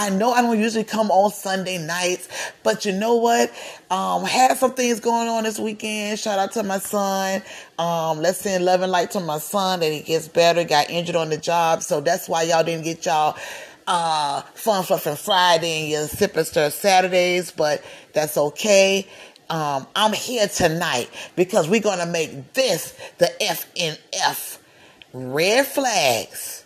I know I don't usually come on Sunday nights, but you know what? Um, had some things going on this weekend. Shout out to my son. Um, let's send love and light to my son that he gets better. Got injured on the job, so that's why y'all didn't get y'all uh fun fluff and Friday and your sip and stir Saturdays, but that's okay. Um, I'm here tonight because we're gonna make this the FNF Red Flags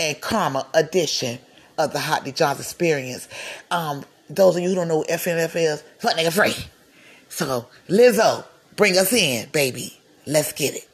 and Karma edition of the Hot D John's experience. Um, those of you who don't know what FNF is, fuck nigga free. So Lizzo, bring us in, baby. Let's get it.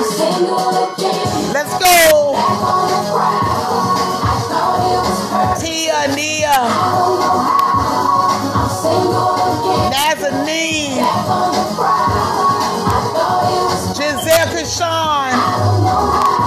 Was perfect. Tia, Nia, I don't know how. I'm single again. Nazanin, Back on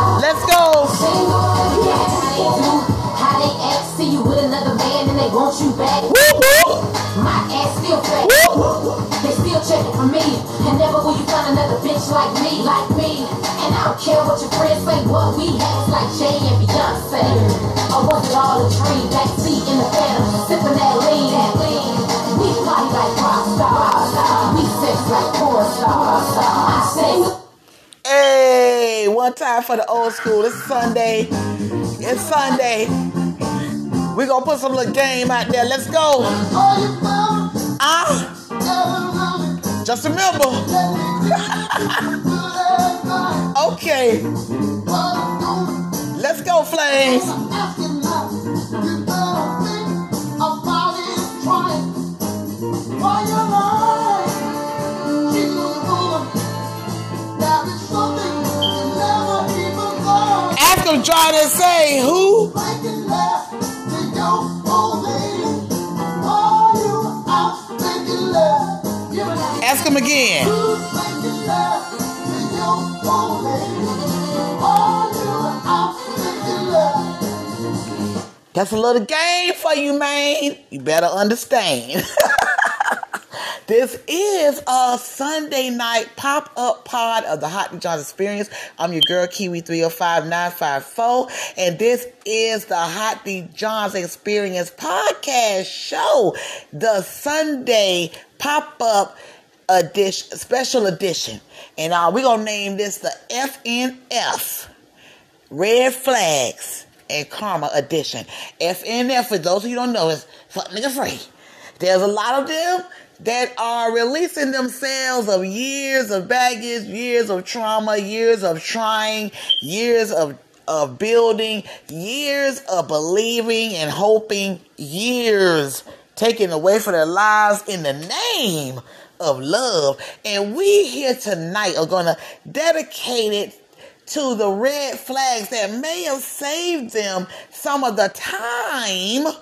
bitch like me, like me. And I don't care what your friends say, what we have like Jay and Beyonce. Or was it all a dream? Backseat in the phantom, sipping that lean, that lean. We party like rock stars. We sex like porn stars. I say. Hey, one time for the old school. It's Sunday. It's Sunday. we going to put some little game out there. Let's go. Ah, just remember. okay. Let's go, Flames. Ask them, John, and say, who? Again. That's a little game for you, man. You better understand. this is a Sunday night pop up pod of the Hot Johns Experience. I'm your girl, Kiwi 305954, and this is the Hot D Johns Experience podcast show, the Sunday pop up edition, special edition. And uh, we're going to name this the FNF Red Flags and Karma Edition. FNF, for those of you who don't know, is fuck nigga free. There's a lot of them that are releasing themselves of years of baggage, years of trauma, years of trying, years of of building, years of believing and hoping, years taken away from their lives in the name of love. And we here tonight are going to dedicate it to the red flags that may have saved them some of the time.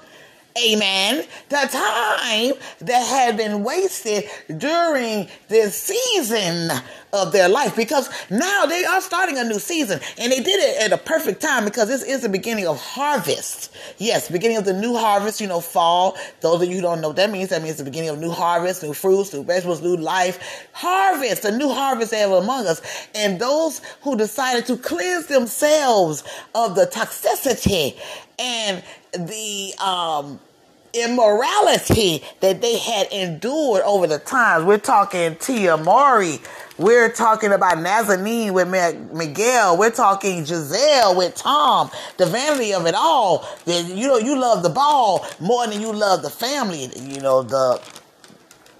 Amen. The time that had been wasted during this season of their life because now they are starting a new season and they did it at a perfect time because this is the beginning of harvest. Yes, beginning of the new harvest, you know, fall. Those of you who don't know what that means, that means the beginning of new harvest, new fruits, new vegetables, new life. Harvest, the new harvest ever among us. And those who decided to cleanse themselves of the toxicity and the um immorality that they had endured over the times. We're talking Tia Mowry. We're talking about Nazanin with Miguel. We're talking Gisele with Tom. The vanity of it all. You know, you love the ball more than you love the family. You know, the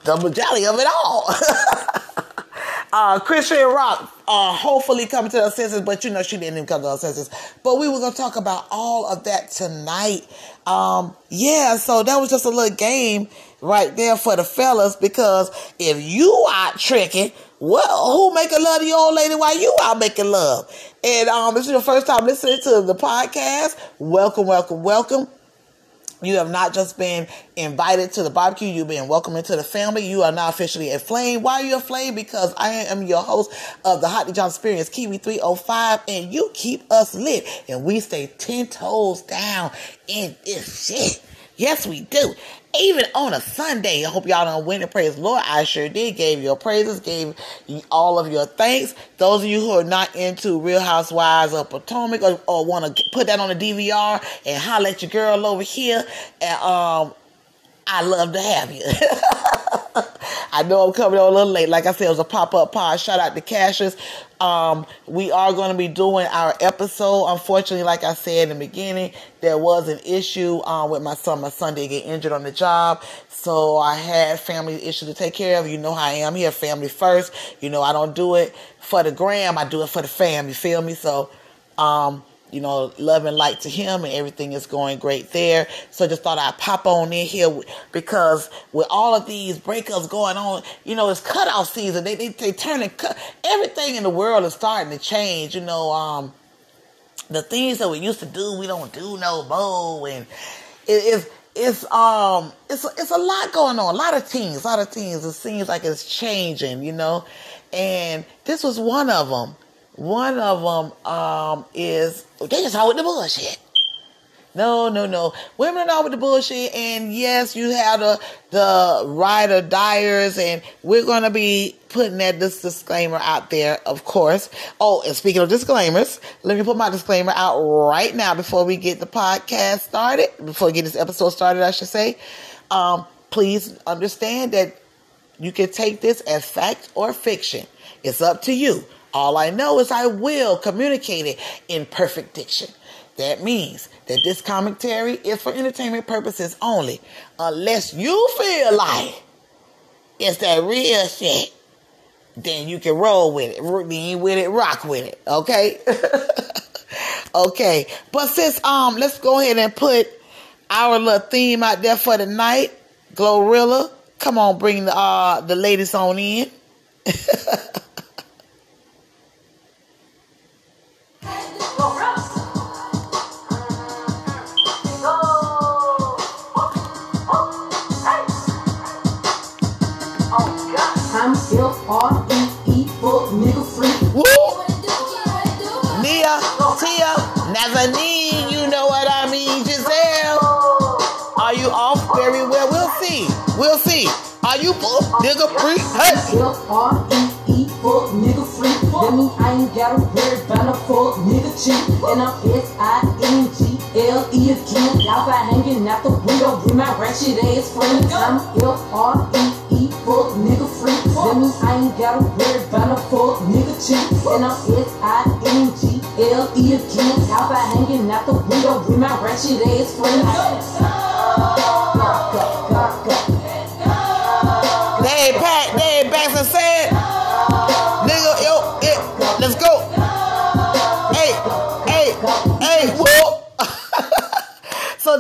the majority of it all. uh, Christian Rock, uh, hopefully coming to her senses, but you know she didn't even come to her senses. But we were gonna talk about all of that tonight. Um, yeah, so that was just a little game right there for the fellas because if you out tricking, well, who making love to your old lady while you out making love? And um, this is your first time listening to the podcast. Welcome, welcome, welcome. You have not just been invited to the barbecue, you've been welcomed into the family. You are now officially a flame. Why are you a flame? Because I am your host of the Hottie John Experience, Kiwi 305, and you keep us lit. And we stay 10 toes down in this shit. Yes, we do even on a Sunday. I hope y'all don't win and praise Lord. I sure did. Gave your praises, gave all of your thanks. Those of you who are not into Real Housewives of Potomac or, or want to put that on a DVR and holler at your girl over here, and um, I love to have you. I know I'm coming on a little late. Like I said, it was a pop up pod. Shout out to Cassius. Um, we are going to be doing our episode. Unfortunately, like I said in the beginning, there was an issue um, with my son. My son did get injured on the job. So I had family issues to take care of. You know how I am here, family first. You know, I don't do it for the gram. I do it for the fam. You feel me? So, um, you know, love and light to him and everything is going great there. So just thought I'd pop on in here because with all of these breakups going on, you know, it's cutoff season. They, they, they turn cut. Everything in the world is starting to change, you know, um, the things that we used to do, we don't do no more. And it is, it's, um, it's, it's a lot going on. A lot of things, a lot of things. It seems like it's changing, you know, and this was one of them one of them um, is they just all with the bullshit. No, no, no. Women are all with the bullshit, and yes, you have the the ride or and we're gonna be putting that this disclaimer out there, of course. Oh, and speaking of disclaimers, let me put my disclaimer out right now before we get the podcast started, before we get this episode started, I should say. Um, please understand that you can take this as fact or fiction. It's up to you. All I know is I will communicate it in perfect diction. That means that this commentary is for entertainment purposes only, unless you feel like it's that real shit. Then you can roll with it, lean with it, rock with it. Okay, okay. But since um, let's go ahead and put our little theme out there for the night. Glorilla, come on, bring the uh the ladies on in. R-E-E, full nigga free. Woo! Nia, Tia, Nazanin, you know what I mean, Gisele. Are you off very well? We'll see. We'll see. Are you full nigga free? Hey! Full nigga free. That mean I ain't got a worry about a full nigga cheat. And I'm S-I-N-G-L-E again. Y'all got hanging out the window with my ratchet ass friends. I'm F-R-E-E, full nigga free. That means I ain't gotta worry about a fuck nigga chick. And I'm S-I-N-G-L-E again. How about hanging out the window with my ratchet ass friends? They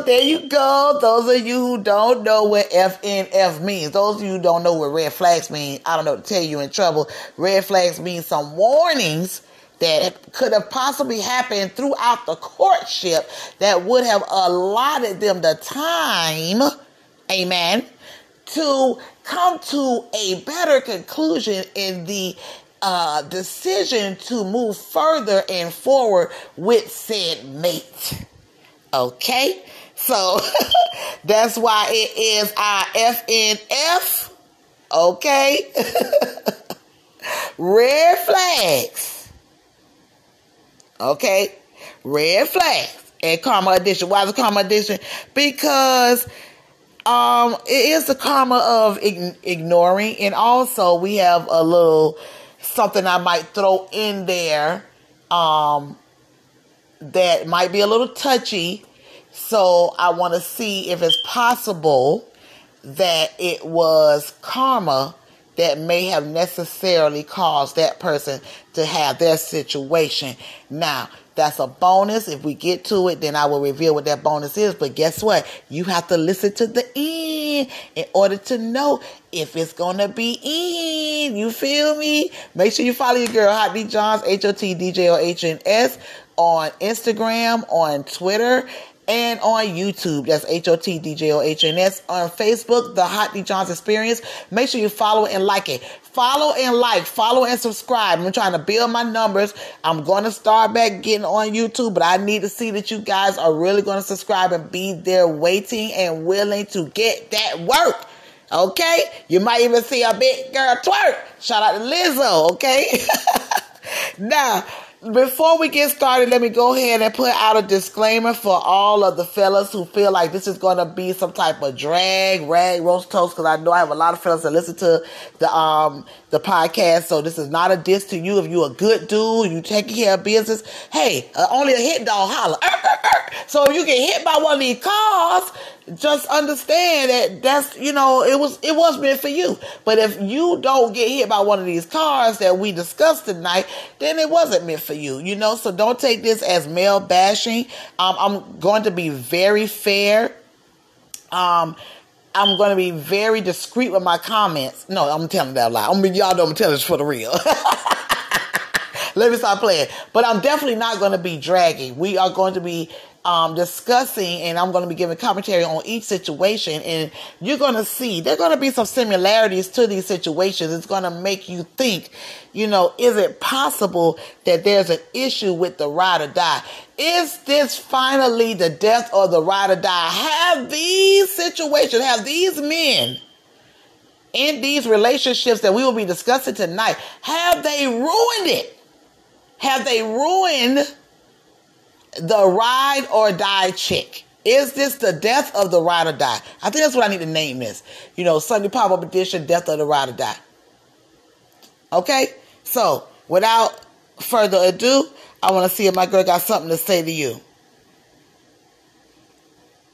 There you go. Those of you who don't know what FNF means, those of you who don't know what red flags mean, I don't know to tell you in trouble. Red flags mean some warnings that could have possibly happened throughout the courtship that would have allotted them the time, amen, to come to a better conclusion in the uh, decision to move further and forward with said mate. Okay? So that's why it is our FNF. Okay? Red flags. Okay? Red flags. And Karma Edition. Why it Karma Edition? Because um, it is the karma of ig- ignoring, and also we have a little something I might throw in there, um, that might be a little touchy. So I want to see if it's possible that it was karma that may have necessarily caused that person to have their situation. Now, that's a bonus. If we get to it, then I will reveal what that bonus is. But guess what? You have to listen to the end in order to know if it's gonna be in. You feel me? Make sure you follow your girl Hot D Johns, H O T D J O H N S, on Instagram, on Twitter, and on YouTube. That's H O T D J O H N S. On Facebook, The Hot D Johns Experience. Make sure you follow and like it. Follow and like, follow and subscribe. I'm trying to build my numbers. I'm going to start back getting on YouTube, but I need to see that you guys are really going to subscribe and be there waiting and willing to get that work. Okay? You might even see a big girl twerk. Shout out to Lizzo, okay? now, before we get started, let me go ahead and put out a disclaimer for all of the fellas who feel like this is going to be some type of drag, rag, roast toast. Because I know I have a lot of fellas that listen to the um the podcast, so this is not a diss to you. If you a good dude, you taking care of business, hey, uh, only a hit dog holler. So if you get hit by one of these cars, just understand that that's you know it was it was meant for you. But if you don't get hit by one of these cars that we discussed tonight, then it wasn't meant for you. You know, so don't take this as male bashing. Um, I'm going to be very fair. Um, I'm going to be very discreet with my comments. No, I'm telling that lie. I'm y'all don't tell this for the real. Let me stop playing. But I'm definitely not going to be dragging. We are going to be um, discussing and I'm going to be giving commentary on each situation. And you're going to see there are going to be some similarities to these situations. It's going to make you think, you know, is it possible that there's an issue with the ride or die? Is this finally the death or the ride or die? Have these situations, have these men in these relationships that we will be discussing tonight, have they ruined it? Have they ruined the ride or die chick? Is this the death of the ride or die? I think that's what I need to name this. You know, Sunday pop up edition, death of the ride or die. Okay, so without further ado, I want to see if my girl got something to say to you.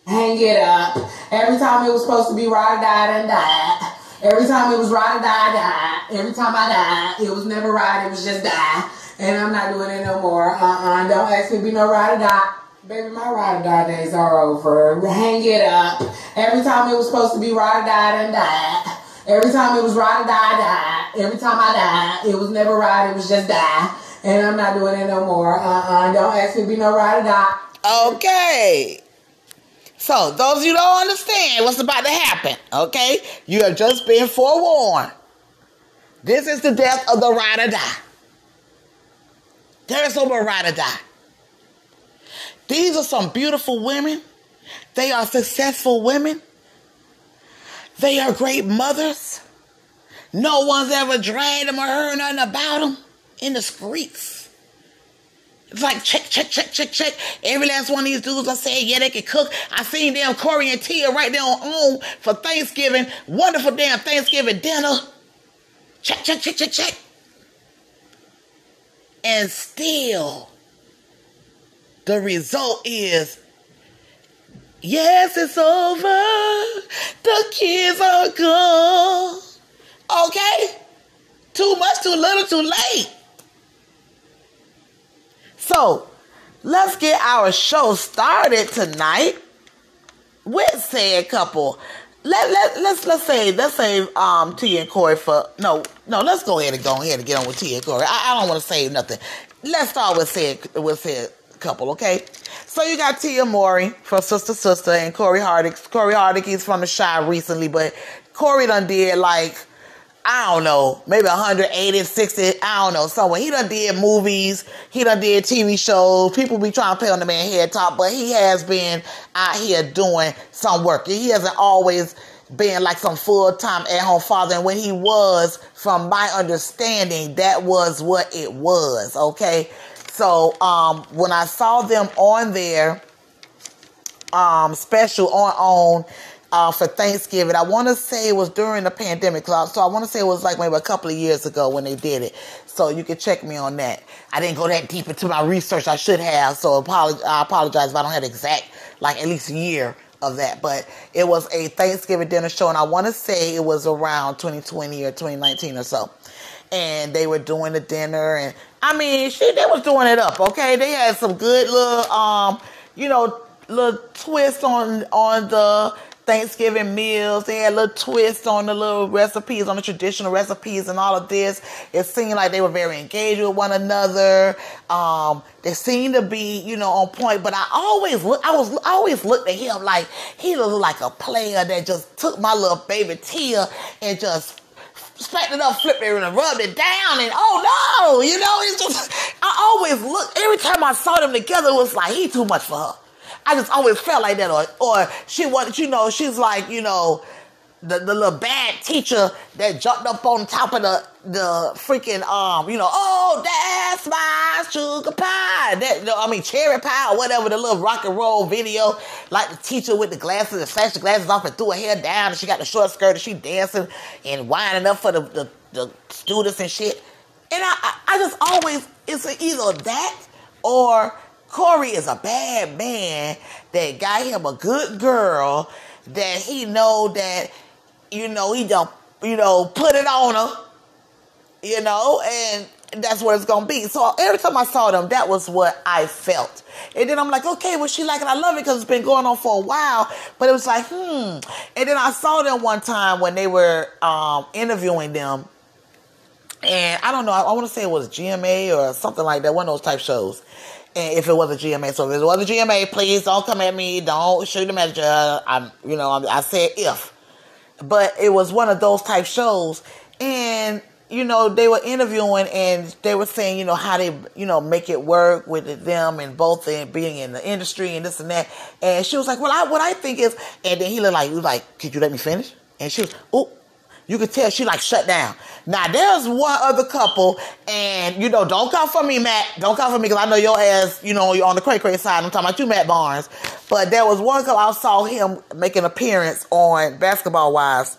Hang it up. Every time it was supposed to be ride or die, and die. Every time it was ride or die, die. Every time I died, it was never ride, it was just die. And I'm not doing it no more. Uh-uh. Don't ask me to be no ride or die. Baby, my ride or die days are over. Hang it up. Every time it was supposed to be ride or die, die. Every time it was ride or die, die. Every time I die, it was never ride, it was just die. And I'm not doing it no more. Uh-uh. Don't ask me to be no ride or die. Okay. So, those of you don't understand what's about to happen, okay? You have just been forewarned. This is the death of the ride or die. There is no or die. These are some beautiful women. They are successful women. They are great mothers. No one's ever dragged them or heard nothing about them in the streets. It's like check, check, check, check, check. Every last one of these dudes I said, yeah, they can cook. I seen them Cory and Tia right there on home for Thanksgiving. Wonderful damn Thanksgiving dinner. Check, check, check, check, check. And still, the result is, yes, it's over. The kids are gone. Okay? Too much, too little, too late. So let's get our show started tonight with said couple. Let, let, let's let's say let's say um Tia and Cory for no no let's go ahead and go ahead and get on with Tia and Cory. I, I don't want to say nothing. Let's start with said with said couple, okay? So you got Tia Mowry from Sister Sister and Cory Hardrict. Cory Hardrict is from the Chi recently, but Cory done did like I don't know, maybe 180, 60, I don't know, somewhere. He done did movies, he done did TV shows. People be trying to play on the man head top, but he has been out here doing some work. He hasn't always been like some full time at home father. And when he was, from my understanding, that was what it was. Okay. So um, when I saw them on their um, special on on uh, for Thanksgiving. I want to say it was during the pandemic, so I want to say it was like maybe a couple of years ago when they did it. So you can check me on that. I didn't go that deep into my research. I should have. So apologize, I apologize if I don't have exact, like at least a year of that. But it was a Thanksgiving dinner show, and I want to say it was around 2020 or 2019 or so. And they were doing the dinner, and I mean, shit, they was doing it up. Okay, they had some good little, um, you know, little twist on on the Thanksgiving meals. They had little twist on the little recipes, on the traditional recipes and all of this. It seemed like they were very engaged with one another. Um, they seemed to be, you know, on point. But I always look, I was, I always looked at him like he looked like a player that just took my little baby Tia and just smacked it up, flipped it, and rubbed it down, and oh no, you know, it's just, I always look, every time I saw them together, it was like, he too much for her. I just always felt like that. Or, or she wanted, you know, she's like, you know, the, the little bad teacher that jumped up on top of the the freaking um you know oh that's my sugar pie that I mean cherry pie or whatever the little rock and roll video like the teacher with the glasses and flashed the glasses off and threw her hair down and she got the short skirt and she dancing and winding up for the, the, the students and shit and I I just always it's either that or Cory is a bad man that got him a good girl that he know that, you know, he don't, you know, put it on her, you know, and that's what it's gonna be. So every time I saw them, that was what I felt. And then I'm like, okay, well, she like it. I love it because it's been going on for a while. But it was like, hmm. And then I saw them one time when they were um, interviewing them. And I don't know, I, I want to say it was GMA or something like that, one of those type shows if it was a GMA. So if it was a GMA, please don't come at me. Don't shoot the messenger. I'm, you know, I'm, I said if, but it was one of those type shows, and you know they were interviewing and they were saying, you know, how they, you know, make it work with them and both in being in the industry and this and that. And she was like, well, I, what I think is, and then he looked like, he was like, could you let me finish? And she was, oh, you could tell she like shut down. Now there's one other couple, and you know, don't come for me, Matt. Don't come for me because I know your ass. You know, you're on the cray cray side. I'm talking about you, Matt Barnes. But there was one couple I saw him make an appearance on Basketball Wives,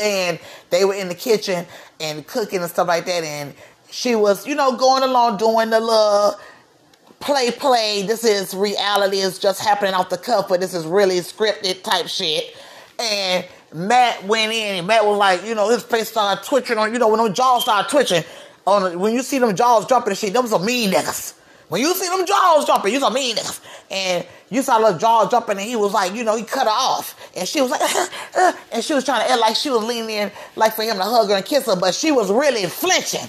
and they were in the kitchen and cooking and stuff like that, and she was, you know, going along doing the little play play. This is reality. It's just happening off the cuff, but this is really scripted type shit, and Matt went in and Matt was like, you know, his face started twitching on, you know, when those jaws started twitching, on when you see them jaws jumping and shit, them some mean niggas. When you see them jaws jumping, you some mean niggas. And you saw the jaws jumping and he was like, you know, he cut her off. And she was like, and she was trying to act like she was leaning in, like for him to hug her and kiss her, but she was really flinching.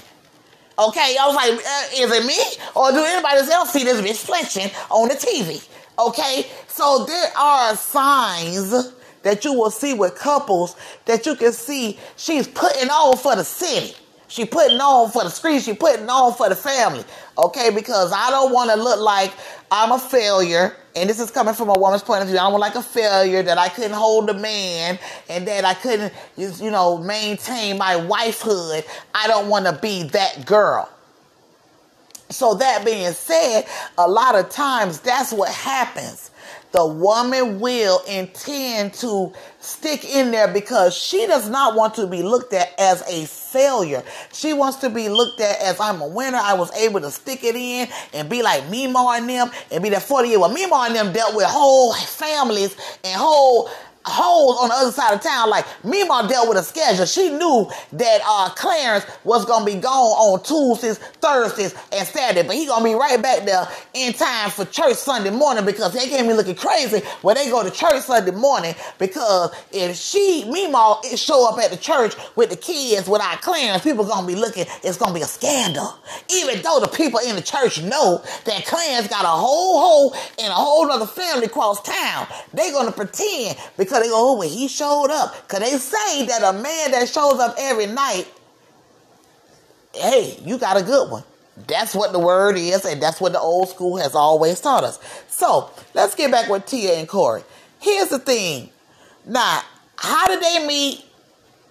Okay, I was like, uh, is it me? Or do anybody else see this bitch flinching on the TV? Okay, so there are signs that you will see with couples that you can see she's putting on for the city. She putting on for the screen. She putting on for the family. Okay, because I don't want to look like I'm a failure. And this is coming from a woman's point of view. I don't want like a failure that I couldn't hold a man and that I couldn't, you know, maintain my wifehood. I don't want to be that girl. So that being said, a lot of times that's what happens the woman will intend to stick in there because she does not want to be looked at as a failure. She wants to be looked at as I'm a winner. I was able to stick it in and be like Mima and them and be that 40 year. Well, Mima and them dealt with whole families and whole holes on the other side of town. Like Mima dealt with a schedule. She knew that uh, Clarence was gonna be gone on Tuesdays, Thursdays, and Saturday, but he gonna be right back there in time for church Sunday morning because they can't be looking crazy when they go to church Sunday morning. Because if she Mima show up at the church with the kids without Clarence, people gonna be looking. It's gonna be a scandal. Even though the people in the church know that Clarence got a whole hole and a whole other family across town, they gonna pretend because because they go, oh, well, he showed up. Because they say that a man that shows up every night, hey, you got a good one. That's what the word is, and that's what the old school has always taught us. So let's get back with Tia and Cory. Here's the thing. Now, how did they meet?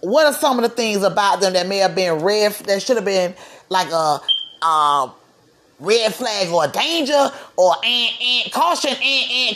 What are some of the things about them that may have been red? That should have been like a, uh, red flag or danger or and, caution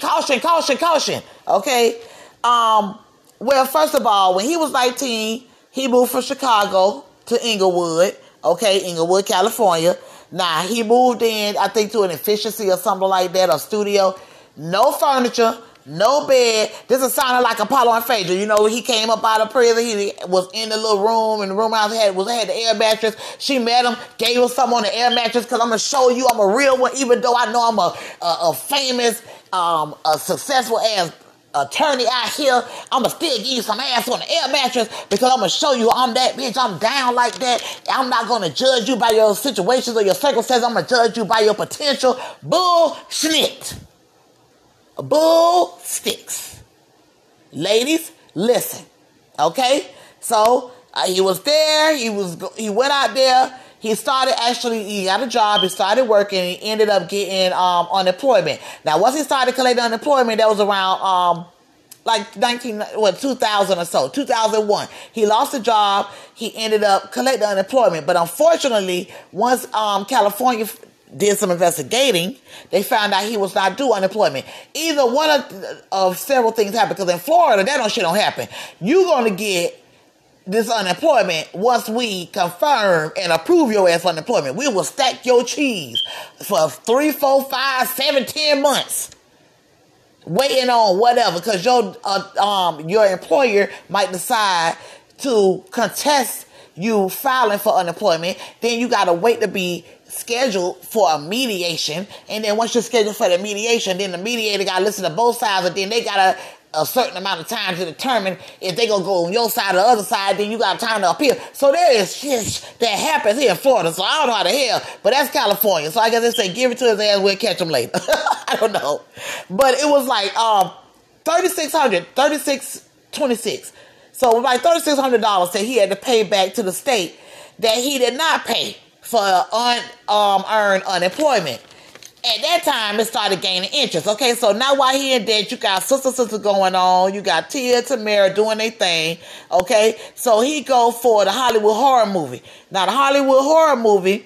caution caution caution okay um well first of all when he was 19 he moved from chicago to inglewood okay inglewood california now he moved in i think to an efficiency or something like that a studio no furniture no bed. This is sounding like Apollo and Phaedra. You know, he came up out of prison. He was in the little room, and the room house had was had the air mattress. She met him, gave him something on the air mattress because I'm gonna show you I'm a real one, even though I know I'm a a, a famous, um, a successful ass attorney out here. I'ma still give you some ass on the air mattress because I'm gonna show you I'm that bitch. I'm down like that. I'm not gonna judge you by your situations or your circumstances. I'm gonna judge you by your potential. Bullshit. Bull sticks. Ladies, listen. Okay? So uh, he was there. He was he went out there. He started actually he got a job. He started working. He ended up getting um, unemployment. Now once he started collecting unemployment, that was around um, like 19 what 2000 or so 2001 he lost a job he ended up collecting unemployment but unfortunately once um, california did some investigating, they found out he was not due unemployment. Either one of, of several things happened because in Florida that don't shit don't happen. You're gonna get this unemployment once we confirm and approve your ass unemployment. We will stack your cheese for three, four, five, seven, ten months. Waiting on whatever, because your uh, um your employer might decide to contest you filing for unemployment. Then you gotta wait to be scheduled for a mediation, and then once you're scheduled for the mediation, then the mediator got to listen to both sides, and then they got a, certain amount of time to determine if they gonna go on your side or the other side. Then you got time to appeal. So there is shit that happens here in Florida. So I don't know how the hell, but that's California. So I guess they say give it to his ass, we'll catch him later. I don't know, but it was like um 3600 3626 so like $3600 that he had to pay back to the state that he did not pay for unearned um, earned unemployment. At that time, it started gaining interest. Okay, so now while he in debt, you got sister sister going on. You got Tia Tamera doing their thing. Okay, so he go for the Hollywood horror movie. Now the Hollywood horror movie,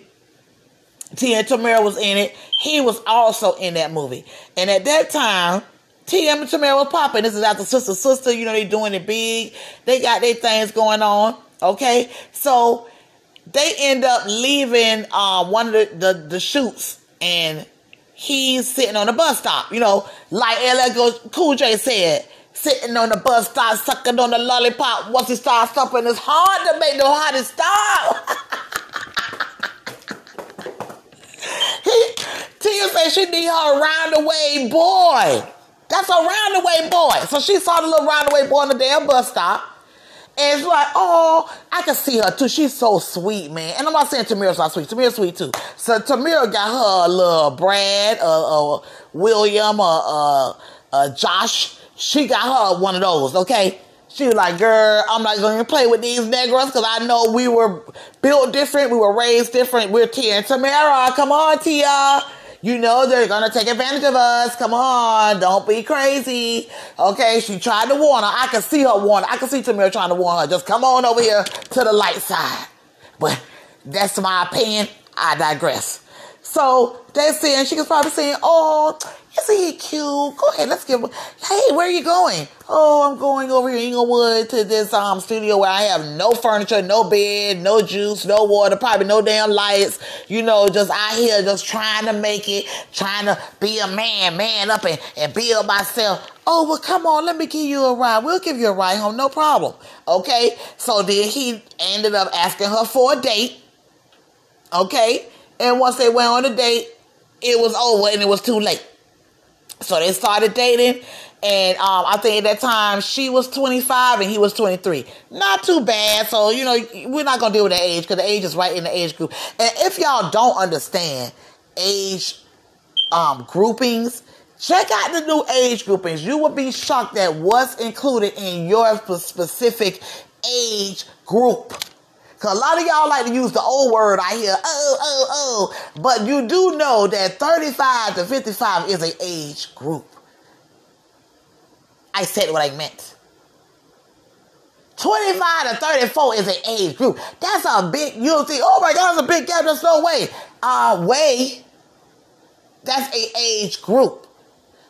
Tia and Tamera was in it. He was also in that movie. And at that time, Tia and Tamera was popping. This is after sister sister. You know they doing it big. They got their things going on. Okay, so they end up leaving uh, one of the, the, the shoots and he's sitting on the bus stop. You know, like LL Cool J said, sitting on the bus stop, sucking on the lollipop. Once he starts stopping, it's hard to make the hardest stop. he, Tia said she need her roundaway boy. That's a roundaway boy. So she saw the little roundaway boy on the damn bus stop. And it's like, oh, I can see her too. She's so sweet, man. And I'm not saying Tamera's not sweet. Tamera's sweet too. So Tamera got her a little Brad, a William, a Josh. She got her one of those, okay? She was like, girl, I'm not going to play with these negros because I know we were built different. We were raised different. We're Tia and Tamera. Come on, Tia. You know they're gonna take advantage of us. Come on, don't be crazy. Okay, she tried to warn her. I can see her warn. her. I can see Tamera trying to warn her. Just come on over here to the light side. But that's my opinion. I digress. So they're saying she was probably saying, "Oh, isn't he cute? Go ahead, let's give him. Hey, where are you going? Oh, I'm going over here in Inglewood to this um studio where I have no furniture, no bed, no juice, no water, probably no damn lights. You know, just out here, just trying to make it, trying to be a man, man up and, and build myself. Oh, well, come on, let me give you a ride. We'll give you a ride home, no problem. Okay, so then he ended up asking her for a date. Okay, and once they went on a date, it was over and it was too late. So they started dating, and um, I think at that time she was 25 and he was 23. Not too bad. So, you know, we're not going to deal with the age because the age is right in the age group. And if y'all don't understand age um, groupings, check out the new age groupings. You will be shocked at what's included in your specific age group. Cause a lot of y'all like to use the old word I hear, oh, oh, oh. But you do know that 35 to 55 is an age group. I said what I meant. 25 to 34 is an age group. That's a big, you'll think, oh my God, that's a big gap. There's no way. Uh, way. That's a age group.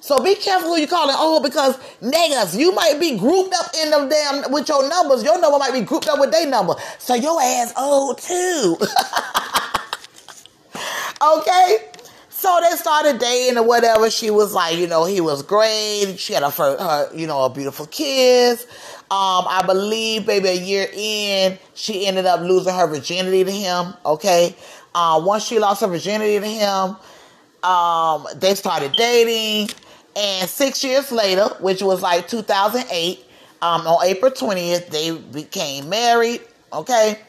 So be careful who you call calling old because niggas, you might be grouped up in them damn with your numbers. Your number might be grouped up with their number. So your ass old too. okay? So they started dating or whatever. She was like, you know, he was great. She had a, her, you know, a beautiful kiss. Um, I believe, maybe a year in, she ended up losing her virginity to him. Okay. Uh, once she lost her virginity to him, um, they started dating. And six years later, which was like 2008, um, on April 20th, they became married. Okay.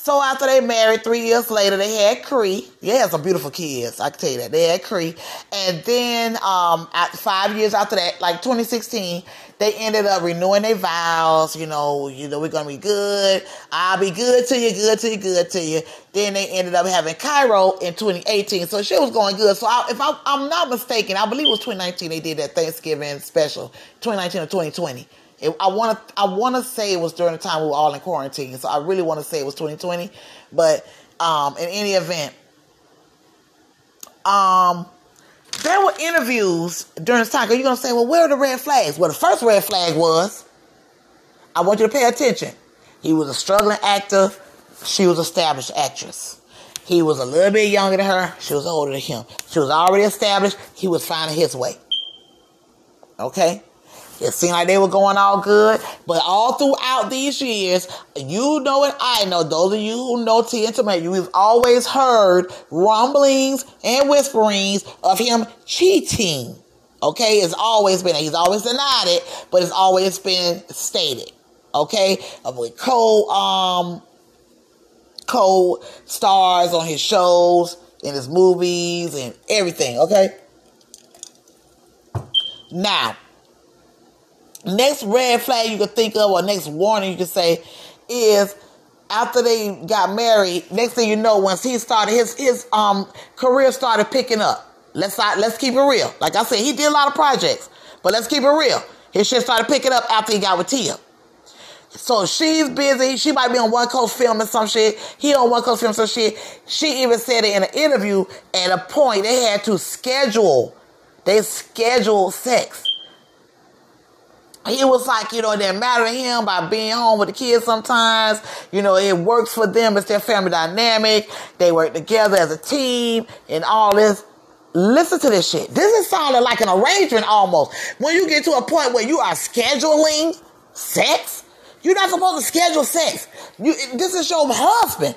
So after they married, three years later, they had Cree. Yeah, some beautiful kids. I can tell you that. They had Cree. And then um, at five years after that, like 2016, they ended up renewing their vows. You know, you know, we're gonna be good. I'll be good to you, good to you, good to you. Then they ended up having Cairo in 2018. So she was going good. So I, if I, I'm not mistaken, I believe it was 2019 they did that Thanksgiving special, 2019 or 2020. It, I want to I want to say it was during the time we were all in quarantine, so I really want to say it was 2020. But um, in any event, um, there were interviews during this time. You're gonna say, well, where are the red flags? Well, the first red flag was, I want you to pay attention. He was a struggling actor. She was established actress. He was a little bit younger than her. She was older than him. She was already established. He was finding his way. Okay? It seemed like they were going all good, but all throughout these years, you know and I know, those of you who know T Intimate, you've always heard rumblings and whisperings of him cheating. Okay, it's always been, he's always denied it, but it's always been stated. Okay, with co um co stars on his shows, in his movies, and everything. Okay, now Next red flag you could think of, or next warning you could say, is after they got married. Next thing you know, once he started his his um career started picking up. Let's not let's keep it real. Like I said, he did a lot of projects, but let's keep it real. His shit started picking up after he got with Tia. So she's busy. She might be on one coast filming some shit. He on one coast filming some shit. She even said it in an interview. At a point, they had to schedule. They scheduled sex he was like, you know, it didn't matter to him by being home with the kids sometimes. You know, it works for them. It's their family dynamic. They work together as a team and all this. Listen to this shit. This is sounding like an arrangement almost. When you get to a point where you are scheduling sex, you're not supposed to schedule sex. You, this is your husband.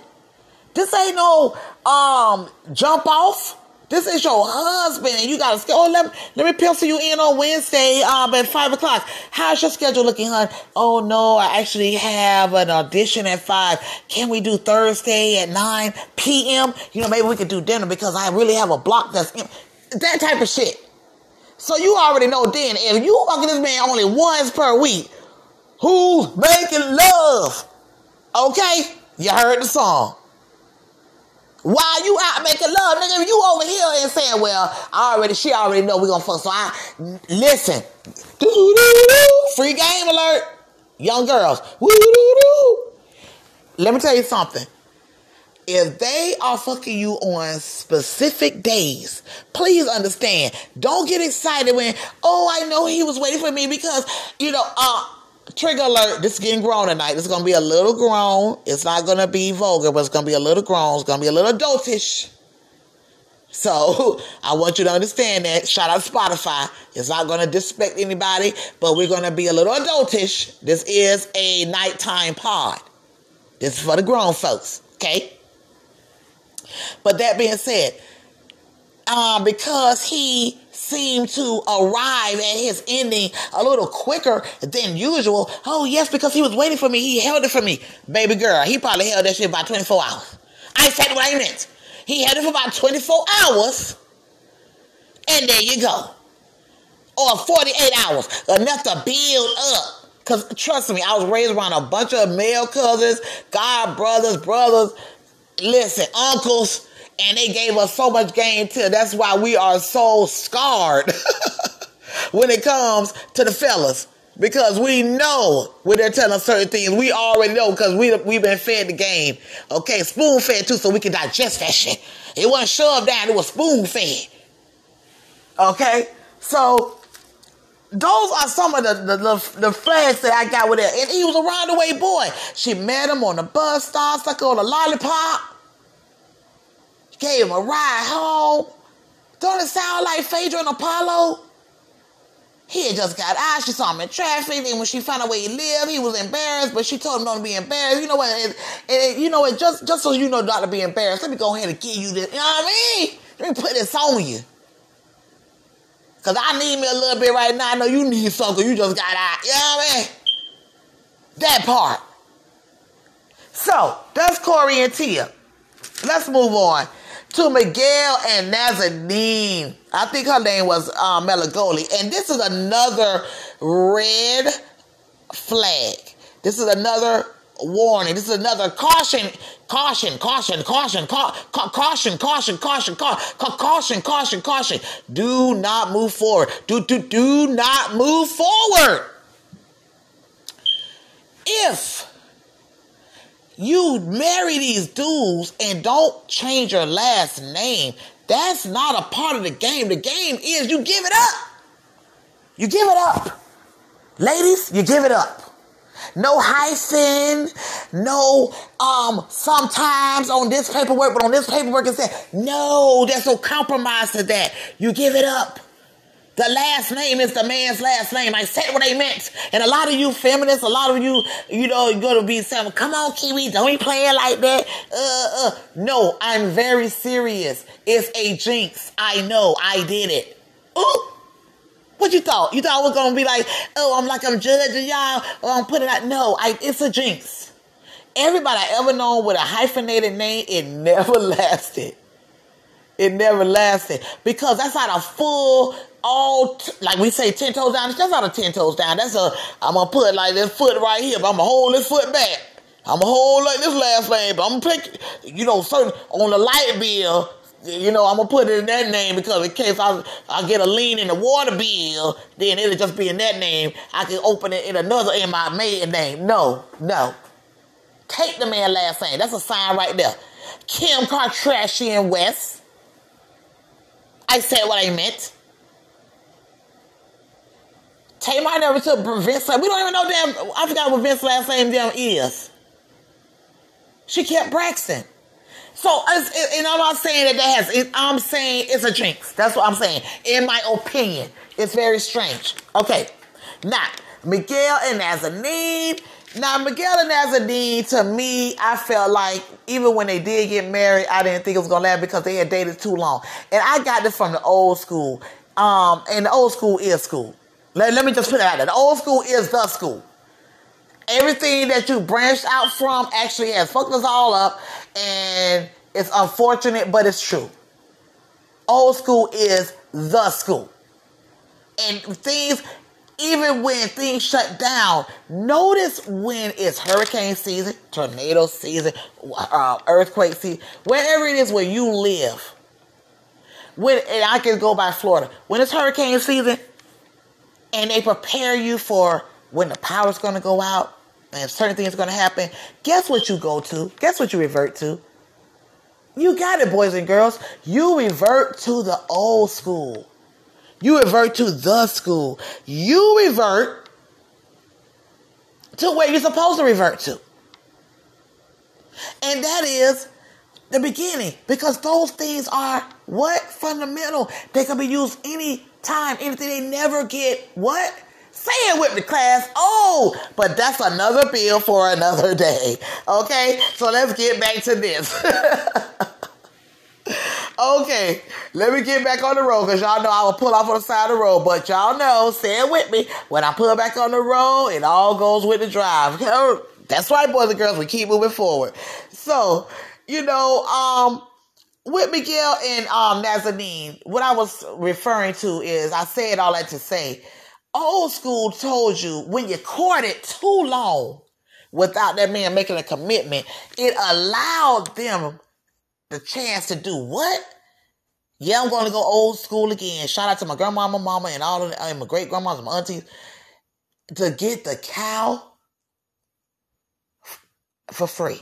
This ain't no um jump off. This is your husband, and you got to schedule. Oh, let, let me pencil you in on Wednesday um, at 5 o'clock. How's your schedule looking, hon? Oh, no, I actually have an audition at 5. Can we do Thursday at 9 p.m.? You know, maybe we could do dinner because I really have a block that's that type of shit. So you already know then, if you fucking this man only once per week, who's making love? Okay? You heard the song. While you out making love, nigga, you over here and saying, well, I already, she already know we gonna fuck. So I, listen. Free game alert. Young girls. Let me tell you something. If they are fucking you on specific days, please understand. Don't get excited when, oh, I know he was waiting for me because, you know, uh, trigger alert, this is getting grown tonight. It's gonna be a little grown. It's not gonna be vulgar, but it's gonna be a little grown. It's gonna be a little adultish. So I want you to understand that. Shout out Spotify. It's not gonna disrespect anybody, but we're gonna be a little adultish. This is a nighttime pod. This is for the grown folks, okay? But that being said, uh, because he seemed to arrive at his ending a little quicker than usual. Oh, yes, because he was waiting for me. He held it for me. Baby girl, he probably held that shit about 24 hours. I said what I meant. He held it for about 24 hours. And there you go. Or 48 hours. Enough to build up. Because trust me, I was raised around a bunch of male cousins, god brothers, brothers, listen, uncles and they gave us so much game too. That's why we are so scarred when it comes to the fellas. Because we know when they're telling us certain things, we already know because we, we've been fed the game. Okay, spoon fed too, so we can digest that shit. It wasn't shoved down, it was spoon fed. Okay, so those are some of the, the, the, the flags that I got with it. And he was a roundaway boy. She met him on the bus stop, stuck on a lollipop, gave him a ride home. Don't it sound like Phaedra and Apollo? He had just got out. She saw him in traffic, and when she found out where he lived, he was embarrassed. But she told him not to be embarrassed. You know what? You know what? Just just so you know not to be embarrassed, let me go ahead and give you this. You know what I mean? Let me put this on you. Cause I need me a little bit right now. I know you need something. You just got out. You know what I mean? That part. So that's Cory and Tia. Let's move on to Miguel and Nazanin. I think her name was um, Meligoli. And this is another red flag. This is another warning. This is another caution, caution, caution, caution, ca- ca- caution, caution, caution, ca- ca- caution, caution, caution. Do not move forward. Do, do, do not move forward. If you marry these dudes and don't change your last name, that's not a part of the game. The game is you give it up. You give it up. Ladies, you give it up. No hyphen, no um sometimes on this paperwork, but on this paperwork it said no, there's no compromise to that. You give it up. The last name is the man's last name. I said what they meant. And a lot of you feminists, a lot of you, you know, you're going to be saying, come on, Kiwi, don't be playing like that. Uh, uh. No, I'm very serious. It's a jinx. I know. I did it. Ooh. What you thought? You thought I was going to be like, oh, I'm like, I'm judging y'all, or I'm putting out. No, I, it's a jinx. Everybody I ever known with a hyphenated name, it never lasted. It never lasted because that's not a full all t- like we say ten toes down. That's not a ten toes down. That's a I'm gonna put like this foot right here, but I'm gonna hold this foot back. I'm gonna hold like this last name, but I'm gonna pick you know certain on the light bill. You know, I'm gonna put it in that name because in case I I get a lien in the water bill, then it'll just be in that name. I can open it in another in my maiden name. No, no. Take the man last name. That's a sign right there. Kim Kardashian West. I said what I meant. Tamar never took Vince. We don't even know damn. I forgot what Vince's last name damn is. She kept Braxton. So, and I'm not saying that that has. I'm saying it's a jinx. That's what I'm saying. In my opinion, it's very strange. Okay, now Miguel and Nazanin. Now Miguel and Nazanin, to me, I felt like even when they did get married, I didn't think it was gonna last because they had dated too long. And I got this from the old school. Um, and the old school is school. Let, let me just put it out there. The old school is the school. Everything that you branched out from actually has fucked us all up, and it's unfortunate, but it's true. Old school is the school. And things, even when things shut down, notice when it's hurricane season, tornado season, uh, earthquake season, wherever it is where you live. When and I can go by Florida. When it's hurricane season, and they prepare you for when the power's going to go out and certain things are going to happen, guess what you go to? Guess what you revert to? You got it, boys and girls. You revert to the old school. You revert to the school. You revert to where you're supposed to revert to. And that is the beginning because those things are what? Fundamental. They can be used any time, anything. They never get what? Say it with me, class. Oh, but that's another bill for another day. Okay, so let's get back to this. okay, let me get back on the road because y'all know I will pull off on the side of the road. But y'all know, it with me. When I pull back on the road, it all goes with the drive. That's right, boys and girls. We keep moving forward. So, you know, um, with Miguel and um what I was referring to is I said all that to say, old school told you when you courted too long without that man making a commitment, it allowed them the chance to do what? Yeah, I'm going to go old school again. Shout out to my grandma, my mama, and all of and my great grandmas, and my aunties to get the cow for free.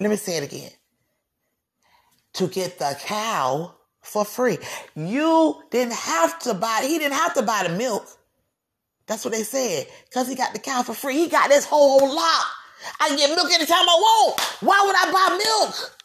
Let me say it again to get the cow for free. You didn't have to buy, he didn't have to buy the milk. That's what they said. Cause he got the cow for free. He got this whole lot. I get milk anytime I want. Why would I buy milk?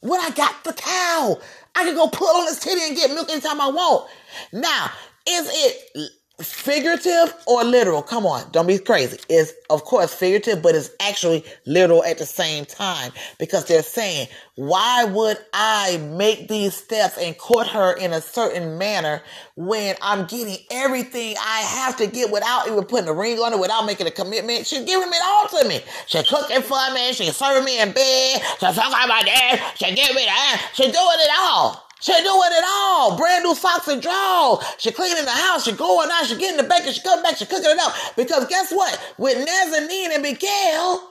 When I got the cow, I can go pull on this titty and get milk anytime I want. Now, is it figurative or literal? Come on, don't be crazy. It's of course figurative, but it's actually literal at the same time because they're saying, why would I make these steps and court her in a certain manner when I'm getting everything I have to get without even putting a ring on it, without making a commitment? She's giving it all to me. She's cooking for me. She's serving me in bed. She's talking about that. She's giving me that. She's doing it all. She doing it all. Brand new socks and drawers. She cleaning the house. She going out. She getting the bacon. She coming back. She cooking it up. Because guess what? With Nazanin and Miguel,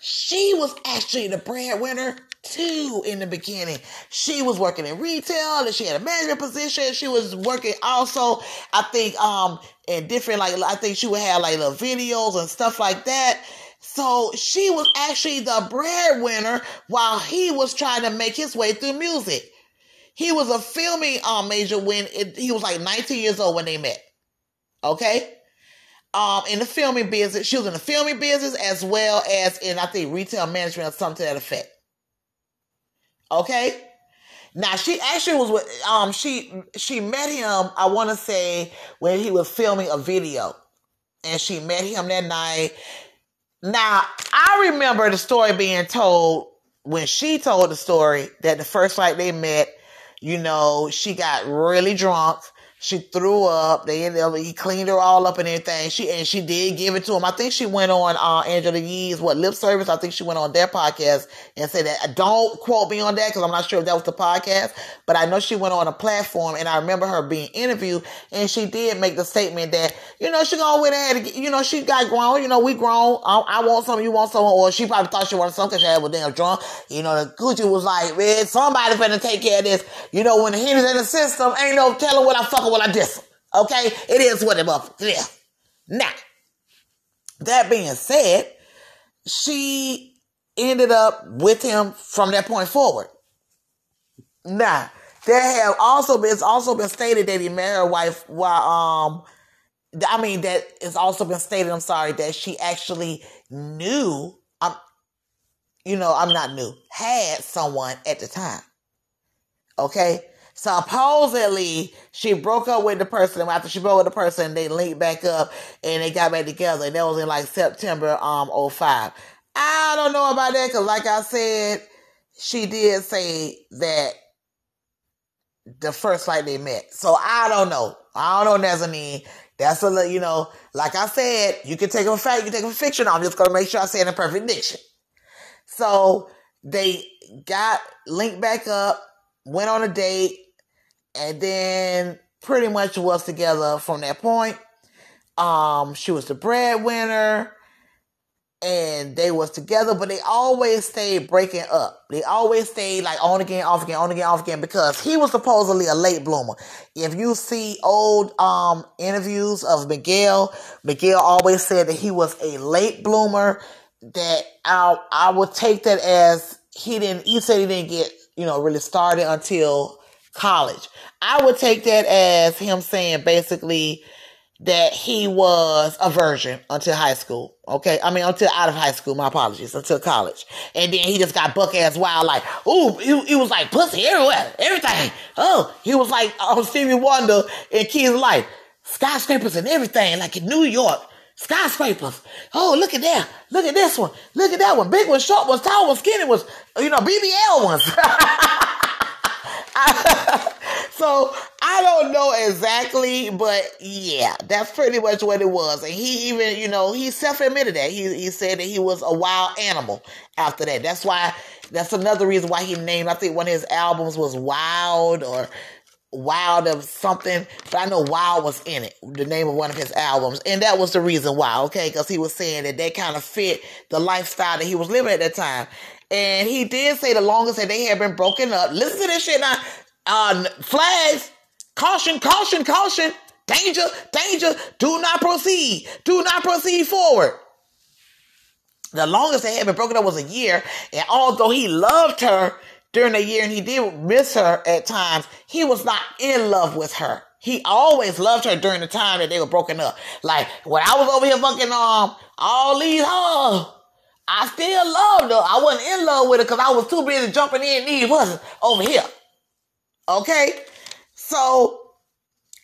she was actually the breadwinner too in the beginning. She was working in retail and she had a management position. She was working also, I think, um, in different, like, I think she would have like little videos and stuff like that. So she was actually the breadwinner while he was trying to make his way through music. He was a filming um, major when it, he was like 19 years old when they met. Okay? Um, in the filming business, she was in the filming business as well as in, I think, retail management or something to that effect. Okay? Now she actually was with um she she met him, I wanna say, when he was filming a video. And she met him that night. Now, I remember the story being told when she told the story that the first night they met, you know, she got really drunk. She threw up. They ended up, he cleaned her all up and everything. She, and she did give it to him. I think she went on, uh, Angela Yee's, what, lip service. I think she went on their podcast and said that, don't quote me on that because I'm not sure if that was the podcast, but I know she went on a platform and I remember her being interviewed and she did make the statement that, you know, she gonna went ahead you know, she got grown, you know, we grown. I, I want some, you want some, or she probably thought she wanted some because she had was damn drunk. You know, the Gucci was like, man, somebody finna take care of this. You know, when the heat is in the system, ain't no telling what I fucking what I diss. Okay? It is what it motherfucker is. Now, that being said, she ended up with him from that point forward. Now, there have also been, it's also been stated that he married her wife while, um, I mean, that it's also been stated, I'm sorry, that she actually knew, um, you know, I'm not new, had someone at the time. Okay? Supposedly, she broke up with the person. After she broke up with the person, they linked back up and they got back together. And that was in like September um 05. I don't know about that because, like I said, she did say that the first night they met. So I don't know. I don't know, Nazanin. That's a you know, like I said, you can take a fact, you can take a fiction. I'm just gonna make sure I say it in perfect diction. So they got linked back up, went on a date, and then pretty much was together from that point. Um, she was the breadwinner and they was together, but they always stayed breaking up. They always stayed like on again, off again, on again, off again, because he was supposedly a late bloomer. If you see old um interviews of Miguel, Miguel always said that he was a late bloomer. That I I would take that as he didn't. He said he didn't get you know really started until college. I would take that as him saying basically that he was a virgin until high school. Okay. I mean, until out of high school. My apologies. Until college. And then he just got buck ass wild, like, ooh, he, he was like pussy everywhere, everything. Oh, he was like um, Stevie Wonder and Key's life. Skyscrapers and everything, like in New York. Skyscrapers. Oh, look at that. Look at this one. Look at that one. Big one, short ones, tall ones, skinny ones, you know, BBL ones. so I don't know exactly, but yeah, that's pretty much what it was. And he even, you know, he self admitted that. He he said that he was a wild animal after that. That's why that's another reason why he named I think one of his albums was Wild or Wild of something, but I know Wild was in it, the name of one of his albums. And that was the reason why, okay? Because he was saying that they kind of fit the lifestyle that he was living at that time. And he did say the longest that they had been broken up. Listen to this shit now. Uh, flags, caution, caution, caution, danger, danger, do not proceed, do not proceed forward. The longest they had been broken up was a year. And although he loved her, during the year and he did miss her at times, he was not in love with her. He always loved her during the time that they were broken up. Like when I was over here fucking um all these hoes, I still loved her. I wasn't in love with her because I was too busy jumping in these was over here. Okay? So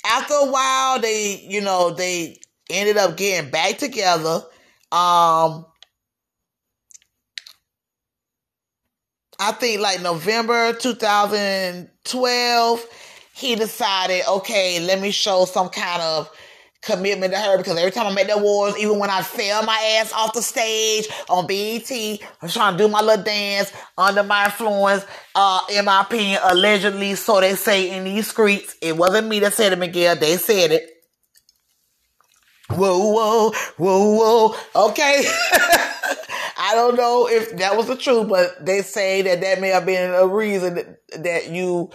after a while, they, you know, they ended up getting back together. Um I think like November 2012, he decided, okay, let me show some kind of commitment to her because every time I'm at the awards, even when I fell my ass off the stage on BET, I'm trying to do my little dance under my influence, uh, in my opinion, allegedly, so they say in these streets. It wasn't me that said it, Miguel. They said it. Whoa, whoa, whoa, whoa. Okay. I don't know if that was the truth, but they say that that may have been a reason that, that you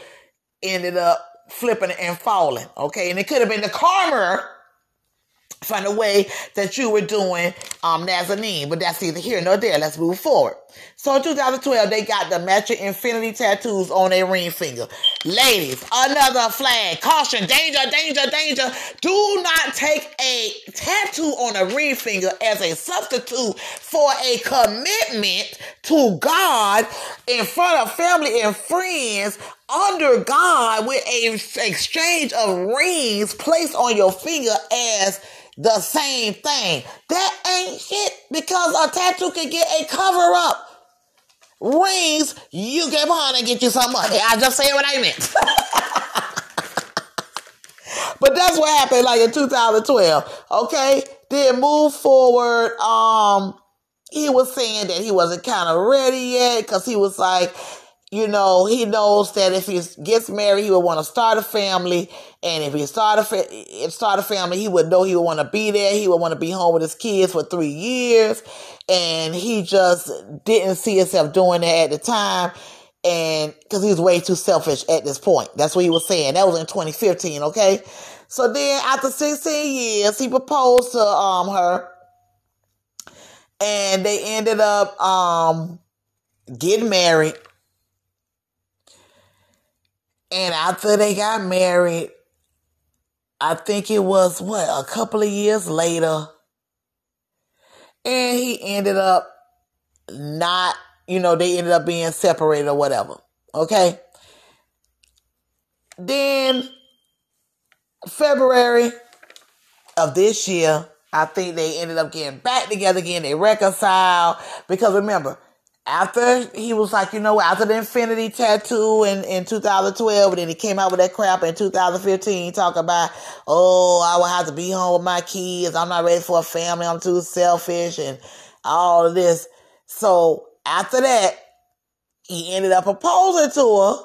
ended up flipping and falling. Okay. And it could have been the karma from a way that you were doing um, but that's either here nor there. Let's move forward. So in 2012, they got the matching infinity tattoos on their ring finger. Ladies, another flag. Caution, danger, danger, danger. Do not take a tattoo on a ring finger as a substitute for a commitment to God in front of family and friends under God with a exchange of rings placed on your finger as the same thing. That ain't shit because a tattoo can get a cover up. Rings, you get behind and get you some money. I just say what I meant. but that's what happened like in 2012. Okay. Then move forward. Um, he was saying that he wasn't kind of ready yet because he was like, you know, he knows that if he gets married, he would want to start a family. And if he start a, fa- start a family, he would know he would want to be there. He would want to be home with his kids for three years. And he just didn't see himself doing that at the time. And cause he was way too selfish at this point. That's what he was saying. That was in 2015. Okay. So then after 16 years, he proposed to, um, her and they ended up, um, getting married and after they got married, I think it was what, a couple of years later, and he ended up not, you know, they ended up being separated or whatever. Okay. Then February of this year, I think they ended up getting back together again. They reconciled because remember, after he was like, you know, after the infinity tattoo in, in 2012, and then he came out with that crap in 2015, talking about, oh, I will have to be home with my kids. I'm not ready for a family. I'm too selfish and all of this. So after that, he ended up proposing to her.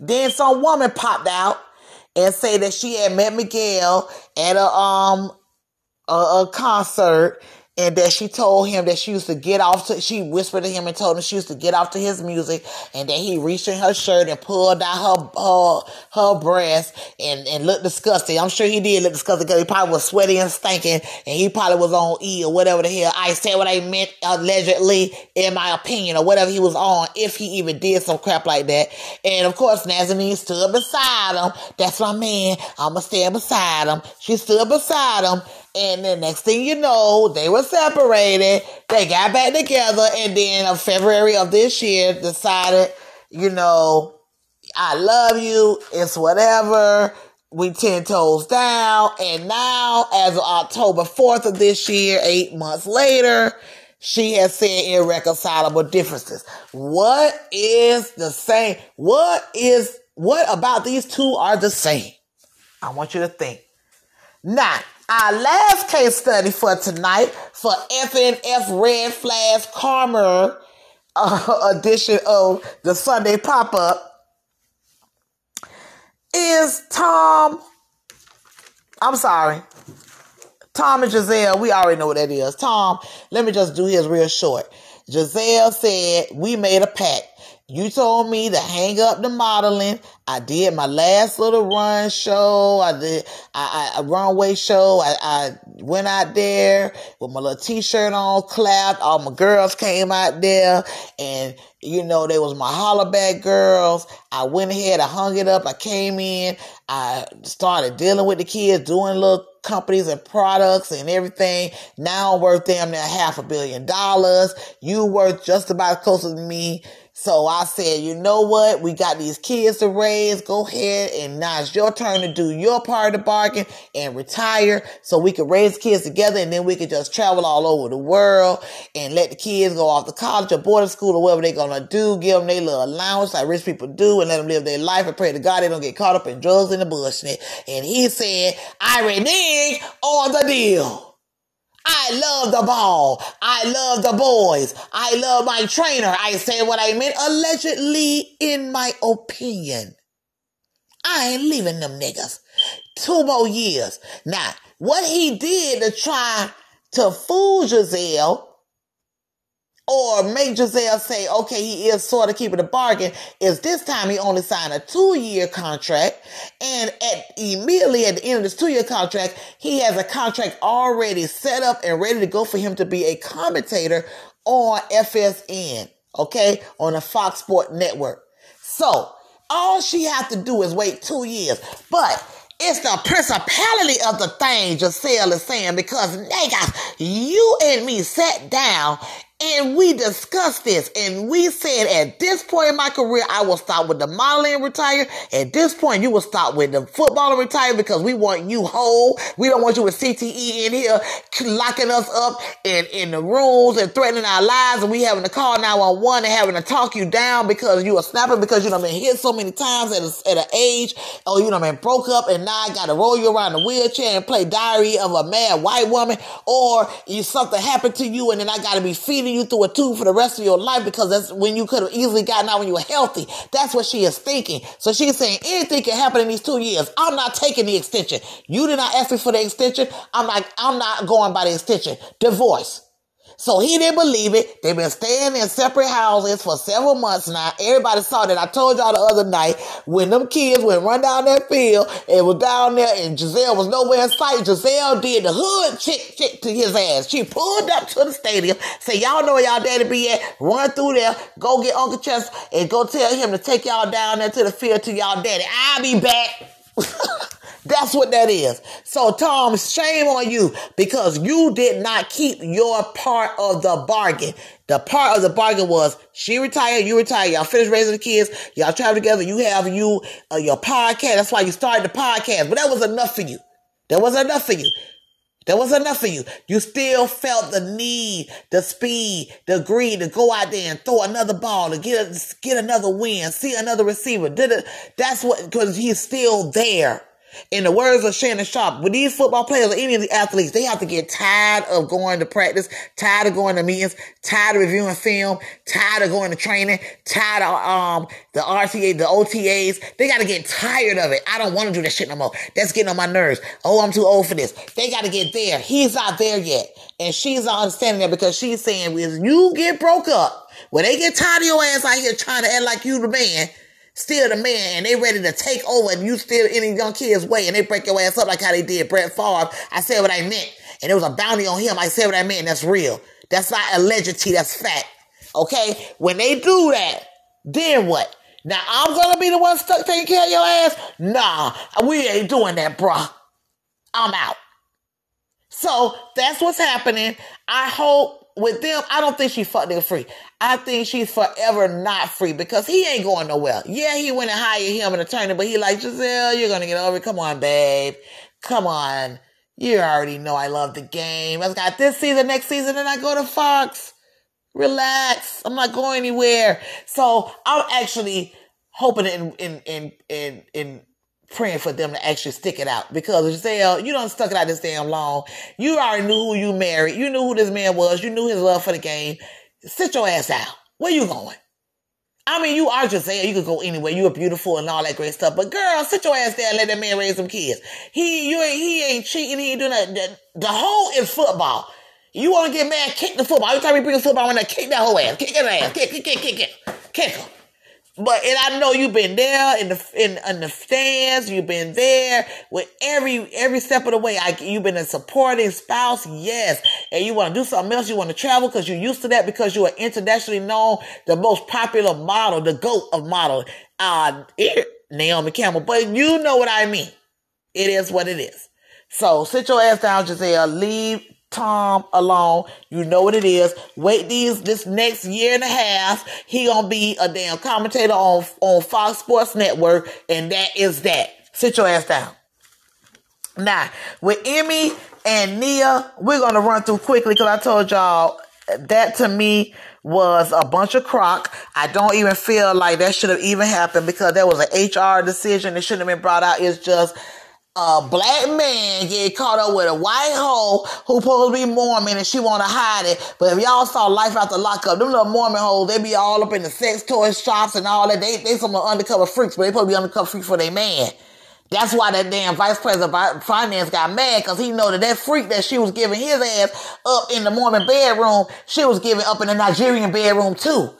Then some woman popped out and said that she had met Miguel at a, um, a, a concert and that she told him that she used to get off to, she whispered to him and told him she used to get off to his music and that he reached in her shirt and pulled out her, her, her breast and, and looked disgusting. I'm sure he did look disgusting because he probably was sweaty and stinking and he probably was on E or whatever the hell. I said what I meant allegedly in my opinion or whatever he was on if he even did some crap like that. And of course, Nazanin stood beside him. That's my man. I'ma stand beside him. She stood beside him and the next thing you know, they were separated. They got back together. And then in February of this year, decided, you know, I love you. It's whatever. We 10 toes down. And now, as of October 4th of this year, eight months later, she has said irreconcilable differences. What is the same? What is, what about these two are the same? I want you to think. Now, our last case study for tonight for FNF Red Flash Karma uh, edition of the Sunday pop up is Tom. I'm sorry. Tom and Gisele, we already know what that is. Tom, let me just do his real short. Gisele said, We made a pact. You told me to hang up the modeling. I did my last little run show. I did I, I, a runway show. I, I went out there with my little t-shirt on, clapped. All my girls came out there, and you know they was my hollaback girls. I went ahead, I hung it up. I came in. I started dealing with the kids, doing little companies and products and everything. Now I'm worth damn near half a billion dollars. You worth just about closer to me so I said, you know what? We got these kids to raise. Go ahead and now it's your turn to do your part of the bargain and retire so we can raise kids together and then we can just travel all over the world and let the kids go off to college or boarding school or whatever they're going to do. Give them their little allowance like rich people do and let them live their life and pray to God they don't get caught up in drugs and the bullshit. And he said, I renege on the deal. I love the ball. I love the boys. I love my trainer. I said what I meant allegedly in my opinion. I ain't leaving them niggas. Two more years. Now, what he did to try to fool Gisele or make Gisele say, okay, he is sort of keeping a bargain, is this time he only signed a two year contract. And at immediately at the end of this two year contract, he has a contract already set up and ready to go for him to be a commentator on FSN, okay, on the Fox Sport Network. So all she has to do is wait two years. But it's the principality of the thing Gisele is saying because niggas, you and me sat down and we discussed this and we said at this point in my career, I will stop with the modeling and retire. At this point, you will stop with the football and retire because we want you whole. We don't want you with CTE in here locking us up in, in the rooms and threatening our lives. And we having to call 911 and having to talk you down because you are snapping because you know been hit so many times at, a, at an age or you know been broke up and now I got to roll you around the wheelchair and play diary of a mad white woman or you something happened to you and then I got to be feeding you through a tube for the rest of your life because that's when you could have easily gotten out when you were healthy. That's what she is thinking. So she's saying anything can happen in these two years. I'm not taking the extension. You did not ask me for the extension. I'm like, I'm not going by the extension. Divorce. So he didn't believe it. They've been staying in separate houses for several months now. Everybody saw that. I told y'all the other night when them kids went run down that field and was down there and Gisele was nowhere in sight. Gisele did the hood chick chick to his ass. She pulled up to the stadium, say, y'all know where y'all daddy be at. Run through there, go get Uncle Chester and go tell him to take y'all down there to the field to y'all daddy. I'll be back. That's what that is. So, Tom, shame on you because you did not keep your part of the bargain. The part of the bargain was she retired, you retired, y'all finished raising the kids, y'all travel together, you have you uh, your podcast. That's why you started the podcast. But that was enough for you. That was enough for you. That was enough for you. You still felt the need, the speed, the greed to go out there and throw another ball to get get another win, see another receiver. Did it? That's what because he's still there. In the words of Shannon Sharpe, with these football players or any of the athletes, they have to get tired of going to practice, tired of going to meetings, tired of reviewing film, tired of going to training, tired of um the RTA, the OTAs. They got to get tired of it. I don't want to do that shit no more. That's getting on my nerves. Oh, I'm too old for this. They got to get there. He's not there yet, and she's not understanding that because she's saying, "When you get broke up, when they get tired of your ass out here trying to act like you the man." Still the man and they ready to take over and you still any young kid's way and they break your ass up like how they did Brett Favre. I said what I meant. And it was a bounty on him. I said what I meant. That's real. That's not allegedly. That's fact. Okay? When they do that, then what? Now I'm gonna be the one stuck taking care of your ass? Nah, we ain't doing that, bruh. I'm out. So that's what's happening. I hope with them, I don't think she fucked nigga free. I think she's forever not free because he ain't going nowhere. Yeah, he went and hired him an attorney, but he like, Gisele, you're gonna get over it. Come on, babe. Come on. You already know I love the game. I got this season, next season, and I go to Fox. Relax. I'm not going anywhere. So I'm actually hoping in in in in in praying for them to actually stick it out because Gisele, you oh, don't stuck it out this damn long. You already knew who you married. You knew who this man was. You knew his love for the game. Sit your ass out. Where you going? I mean, you are Gisele. You could go anywhere. You are beautiful and all that great stuff. But girl, sit your ass there and let that man raise some kids. He, you ain't, he ain't cheating. He ain't doing that. The, the whole is football. You want to get mad? Kick the football. Every time you bring a football, want to kick that whole ass. Kick his ass. Kick, kick, kick, kick, kick. Kick him. But and I know you've been there in the in, in the stands. You've been there with every every step of the way. I, you've been a supporting spouse, yes. And you want to do something else. You want to travel because you're used to that because you are internationally known, the most popular model, the goat of model, uh, Naomi Campbell. But you know what I mean. It is what it is. So sit your ass down, Gisele. Leave Tom alone. You know what it is. Wait these this next year and a half. He gonna be a damn commentator on on Fox Sports Network, and that is that. Sit your ass down. Now with Emmy and Nia, we're gonna run through quickly because I told y'all that to me was a bunch of crock. I don't even feel like that should have even happened because that was an HR decision. It shouldn't have been brought out. It's just a black man get caught up with a white hoe who supposed to be Mormon and she want to hide it. But if y'all saw Life After Lockup, them little Mormon hoes, they be all up in the sex toy shops and all that. They they some undercover freaks, but they probably undercover freaks for their man. That's why that damn vice president of finance got mad because he know that that freak that she was giving his ass up in the Mormon bedroom, she was giving up in the Nigerian bedroom too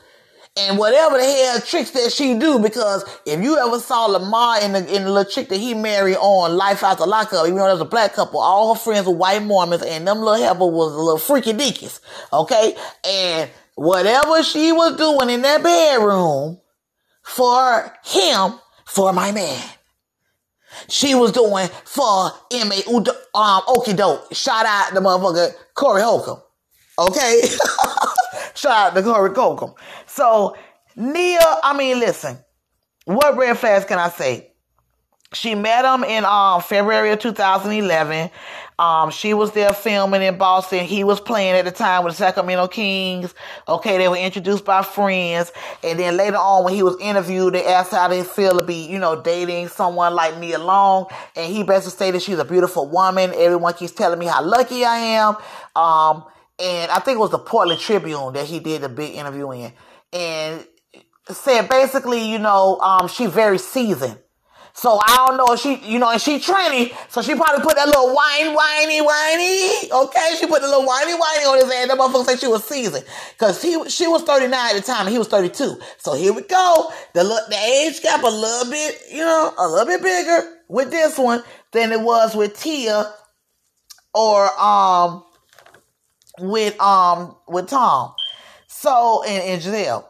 and whatever the hell tricks that she do. Because if you ever saw Lamar in the the little chick that he married on Life After Lockup, even though there's a black couple, all her friends were white Mormons, and them little helper was a little freaky deakies. Okay, and whatever she was doing in that bedroom for him, for my man. She was doing for M.A. Um, Okie Doke. Shout out the motherfucker Corey Holcomb. Okay? Shout out to Corey Holcomb. So, Nia, I mean, listen, what red flags can I say? She met him in um, February of 2011. Um, she was there filming in Boston. He was playing at the time with the Sacramento Kings. Okay, they were introduced by friends. And then later on, when he was interviewed, they asked how they feel to be, you know, dating someone like Nia Long. And he basically stated she's a beautiful woman. Everyone keeps telling me how lucky I am. Um, and I think it was the Portland Tribune that he did a big interview in and said basically, you know, um, she very seasoned. So I don't know if she, you know, and she tranny, so she probably put that little whiny, whiny, whiny. Okay, she put the little whiny, whiny on his head. That motherfucker said she was seasoned, cause he, she was thirty nine at the time, and he was thirty two. So here we go. The look, the age gap a little bit, you know, a little bit bigger with this one than it was with Tia or um with um with Tom. So and, and Gisele.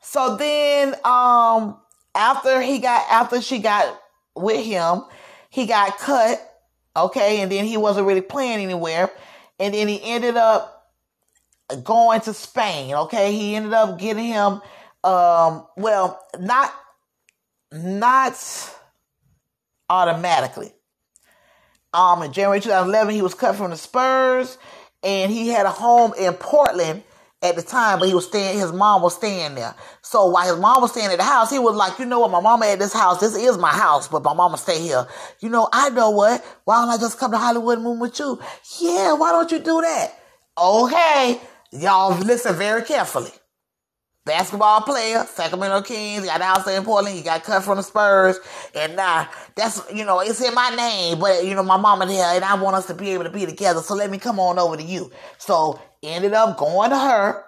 So then um after he got after she got with him, he got cut. Okay, and then he wasn't really playing anywhere. And then he ended up going to Spain. Okay, he ended up getting him um well not not automatically. Um in January 2011 he was cut from the Spurs and he had a home in Portland at the time, but he was staying, his mom was staying there. So while his mom was staying at the house, he was like, you know what, my mama at this house, this is my house, but my mama stay here. You know, I know what, why don't I just come to Hollywood and move with you? Yeah, why don't you do that? Okay, y'all listen very carefully basketball player, Sacramento Kings, got out in Portland, he got cut from the Spurs, and uh, that's, you know, it's in my name, but, you know, my mama there, and I want us to be able to be together, so let me come on over to you. So, ended up going to her,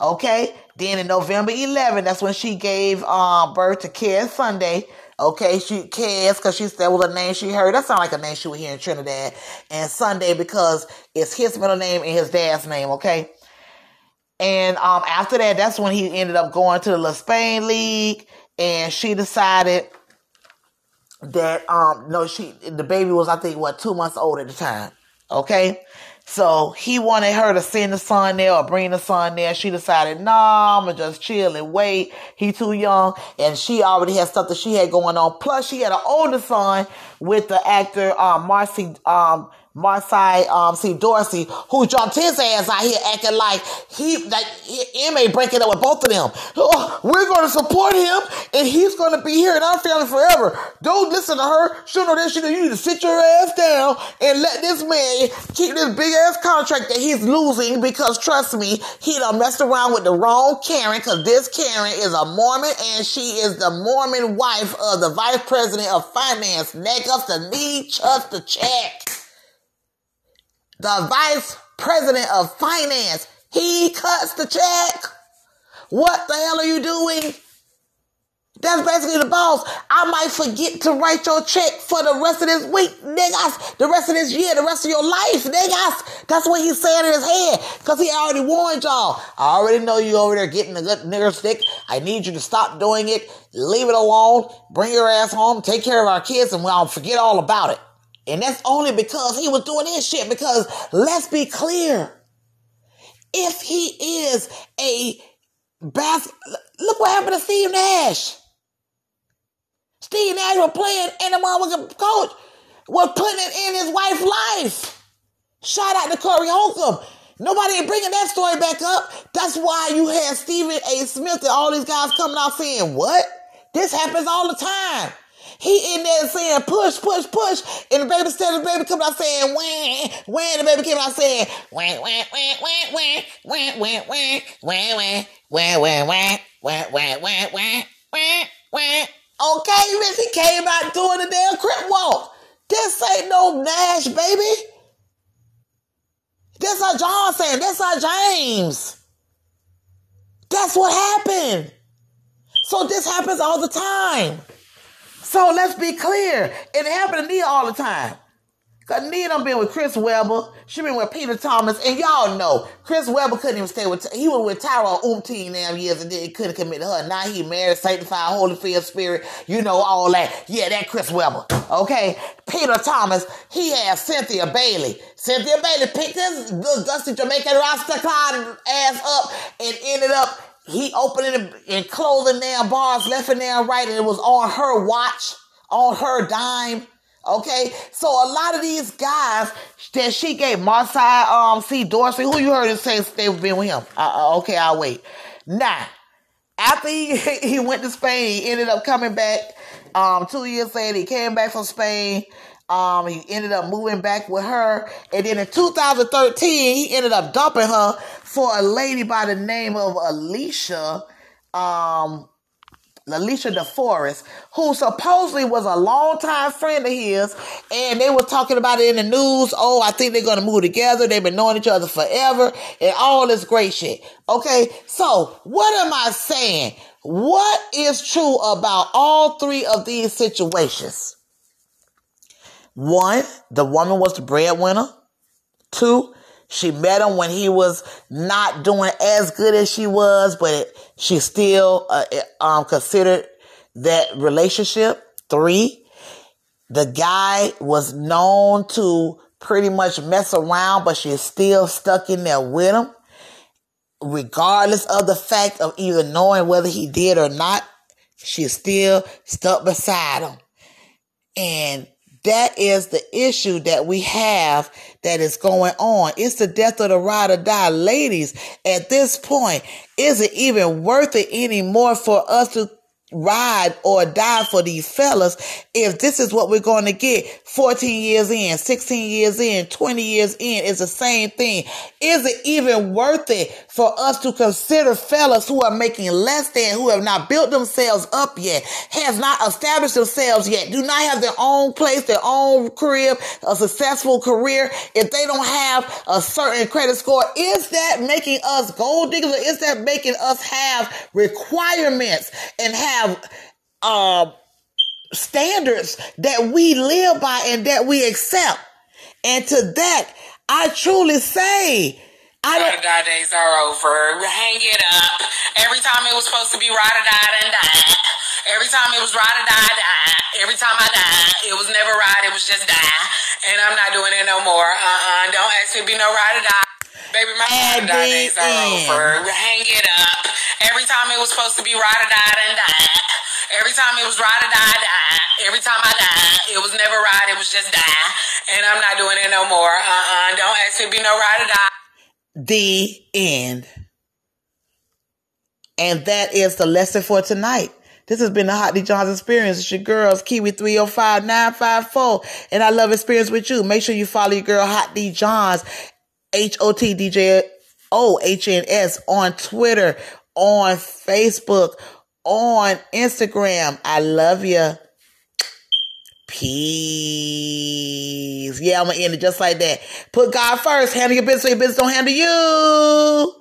okay? Then in November 11, that's when she gave um, birth to Kez Sunday, Okay, she Kez because she that was a name she heard. That sounded like a name she would hear in Trinidad. And Sunday because it's his middle name and his dad's name. Okay, and um, after that, that's when he ended up going to the La Spain League, and she decided that um, no, she the baby was I think what two months old at the time. Okay, so he wanted her to send the son there or bring the son there. She decided, nah, I'ma just chill and wait. He too young, and she already had stuff that she had going on. Plus, she had an older son with the actor um, Marcy um, Marcy um, C. Dorsey, who dropped his ass out here acting like he, like M.A. breaking up with both of them. Oh, we're going to support him and he's going to be here in our family forever. Don't listen to her. She'll know that shit. You need to sit your ass down and let this man keep this big ass contract that he's losing because trust me, he done messed around with the wrong Karen because this Karen is a Mormon and she is the Mormon wife of the vice president of finance. Neck up the knee, trust the check the vice president of finance, he cuts the check. What the hell are you doing? That's basically the boss. I might forget to write your check for the rest of this week, niggas. The rest of this year, the rest of your life, niggas. That's what he's saying in his head. Cause he already warned y'all. I already know you over there getting a good nigger stick. I need you to stop doing it. Leave it alone. Bring your ass home. Take care of our kids and we'll forget all about it. And that's only because he was doing this shit. Because let's be clear. If he is a bas- look what happened to Steve Nash. Steve Nash was playing and the motherfucking coach was putting it in his wife's life. Shout out to Corey Holcomb. Nobody bringing that story back up. That's why you had Stephen A. Smith and all these guys coming out saying, what? This happens all the time. He in there saying push, push, push, and the baby of the baby coming out saying wah, wah, the baby came out saying wah, wah, wah, wah, wah, wah, wah, wah, wah, wah, wah, wah, wah, wah, wah, wah, wah, wah, wah. Okay, he came out doing the damn crip walk. This ain't no Nash, baby. That's our John saying. That's our James. That's what happened. So this happens all the time. So let's be clear. It happened to Nia all the time. Cause Nia done been with Chris Webber. She been with Peter Thomas. And y'all know, Chris Webber couldn't even stay with, he was with Tyrell umpteen damn years and then he couldn't commit to her. Now he married, sanctified, Holy Field Spirit. You know, all that. Yeah, that Chris Webber. Okay. Peter Thomas, he had Cynthia Bailey. Cynthia Bailey picked his little dusty Jamaican Rasta Clyde ass up and ended up he opening and closing down bars left and down right, and it was on her watch, on her dime. Okay, so a lot of these guys that she gave Marsai, um, C. Dorsey, who you heard him say they've been with him. Uh, uh, okay, I'll wait. Now, after he, he went to Spain, he ended up coming back. Um, two years later, he came back from Spain. Um, he ended up moving back with her. And then in 2013, he ended up dumping her for a lady by the name of Alicia, um, Alicia DeForest, who supposedly was a longtime friend of his, and they were talking about it in the news. Oh, I think they're gonna move together. They've been knowing each other forever, and all this great shit. Okay, so what am I saying? What is true about all three of these situations? One, the woman was the breadwinner. Two, she met him when he was not doing as good as she was, but she still uh, um, considered that relationship. Three, the guy was known to pretty much mess around, but she's still stuck in there with him. Regardless of the fact of either knowing whether he did or not, she's still stuck beside him. And that is the issue that we have that is going on. It's the death of the ride or die. Ladies, at this point, is it even worth it anymore for us to ride or die for these fellas if this is what we're going to get 14 years in 16 years in 20 years in is the same thing. Is it even worth it for us to consider fellas who are making less than who have not built themselves up yet has not established themselves yet do not have their own place their own crib a successful career if they don't have a certain credit score? Is that making us gold diggers or is that making us have requirements and have have uh, standards that we live by and that we accept. And to that, I truly say, I. Ride or die days are over. Hang it up. Every time it was supposed to be ride or die and die. Every time it was ride or die, die. Every time I die, it was never ride, it was just die. And I'm not doing it no more. Uh-uh. Don't ask me to be no ride or die. Baby, my ride or die days are over. Hang it up. Every time it was supposed to be ride or die and die. Every time it was ride or die, die. Every time I die, it was never ride, it was just die. And I'm not doing it no more. Uh-uh. Don't ask me to be no ride or die. The end. And that is the lesson for tonight. This has been the Hot D Johns experience. It's your girls, Kiwi 305954. And I love experience with you. Make sure you follow your girl, Hot D Johns, H O T D J O H N S on Twitter, on Facebook, on Instagram. I love you. Peace. Yeah, I'm gonna end it just like that. Put God first. Handle your business so your business don't handle you.